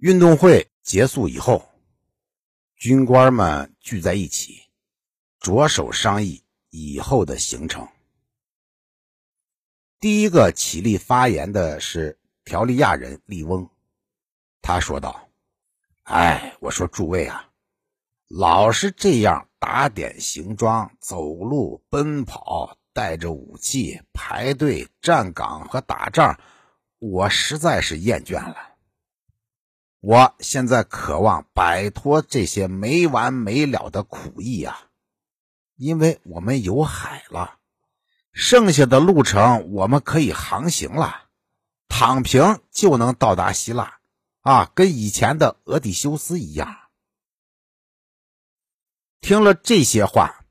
运动会结束以后，军官们聚在一起，着手商议以后的行程。第一个起立发言的是条利亚人利翁，他说道：“哎，我说诸位啊，老是这样打点行装、走路、奔跑、带着武器、排队、站岗和打仗，我实在是厌倦了。我现在渴望摆脱这些没完没了的苦役啊，因为我们有海了。”剩下的路程我们可以航行了，躺平就能到达希腊，啊，跟以前的俄狄修斯一样。听了这些话，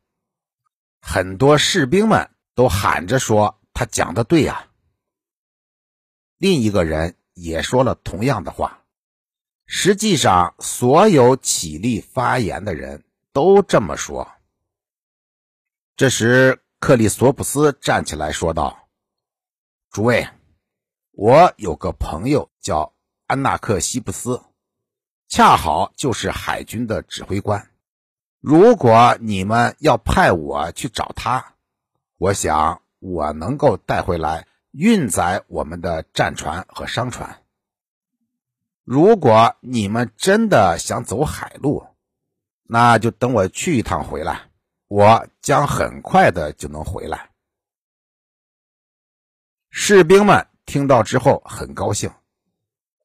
很多士兵们都喊着说：“他讲的对呀。”另一个人也说了同样的话。实际上，所有起立发言的人都这么说。这时。克里索普斯站起来说道：“诸位，我有个朋友叫安纳克西布斯，恰好就是海军的指挥官。如果你们要派我去找他，我想我能够带回来运载我们的战船和商船。如果你们真的想走海路，那就等我去一趟回来。”我将很快的就能回来。士兵们听到之后很高兴，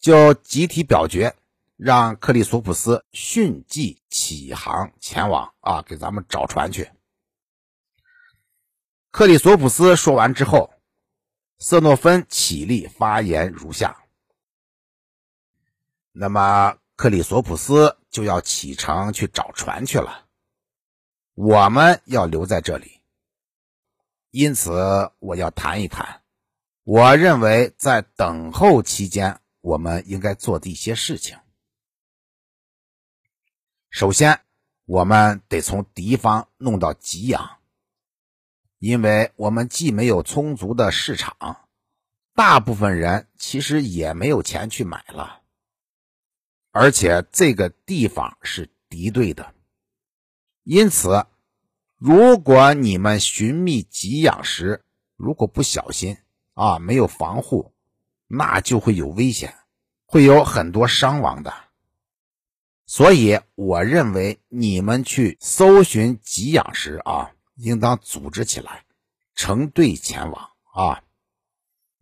就集体表决，让克里索普斯迅即起航前往啊，给咱们找船去。克里索普斯说完之后，瑟诺芬起立发言如下：那么克里索普斯就要启程去找船去了。我们要留在这里，因此我要谈一谈。我认为在等候期间，我们应该做的一些事情。首先，我们得从敌方弄到给养，因为我们既没有充足的市场，大部分人其实也没有钱去买了，而且这个地方是敌对的。因此，如果你们寻觅给养时，如果不小心啊，没有防护，那就会有危险，会有很多伤亡的。所以，我认为你们去搜寻给养时啊，应当组织起来，成队前往啊，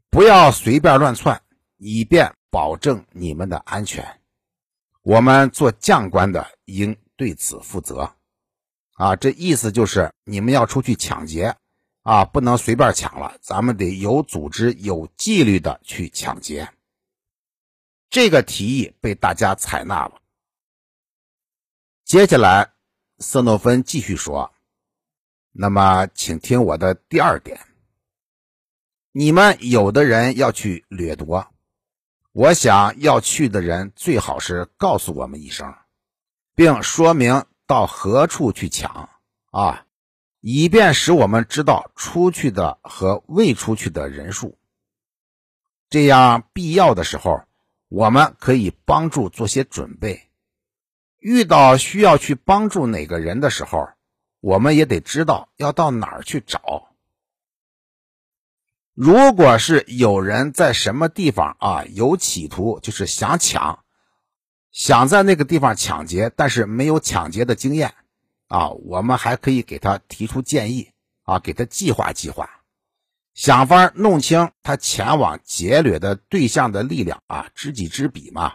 不要随便乱窜，以便保证你们的安全。我们做将官的应对此负责。啊，这意思就是你们要出去抢劫，啊，不能随便抢了，咱们得有组织、有纪律的去抢劫。这个提议被大家采纳了。接下来，瑟诺芬继续说：“那么，请听我的第二点。你们有的人要去掠夺，我想要去的人最好是告诉我们一声，并说明。”到何处去抢啊？以便使我们知道出去的和未出去的人数。这样必要的时候，我们可以帮助做些准备。遇到需要去帮助哪个人的时候，我们也得知道要到哪儿去找。如果是有人在什么地方啊有企图，就是想抢。想在那个地方抢劫，但是没有抢劫的经验，啊，我们还可以给他提出建议，啊，给他计划计划，想法弄清他前往劫掠的对象的力量，啊，知己知彼嘛。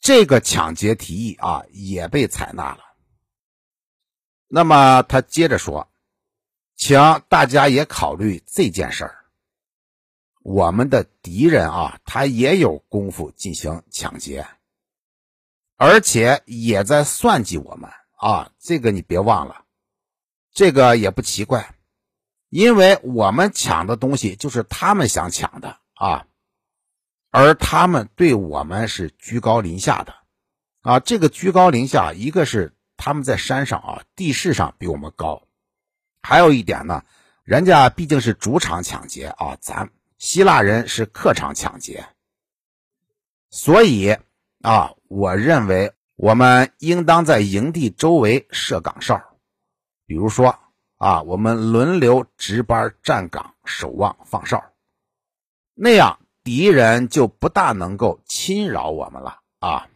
这个抢劫提议啊也被采纳了。那么他接着说，请大家也考虑这件事儿。我们的敌人啊，他也有功夫进行抢劫，而且也在算计我们啊。这个你别忘了，这个也不奇怪，因为我们抢的东西就是他们想抢的啊，而他们对我们是居高临下的啊。这个居高临下，一个是他们在山上啊，地势上比我们高，还有一点呢，人家毕竟是主场抢劫啊，咱。希腊人是客场抢劫，所以啊，我认为我们应当在营地周围设岗哨，比如说啊，我们轮流值班站岗守望放哨，那样敌人就不大能够侵扰我们了啊。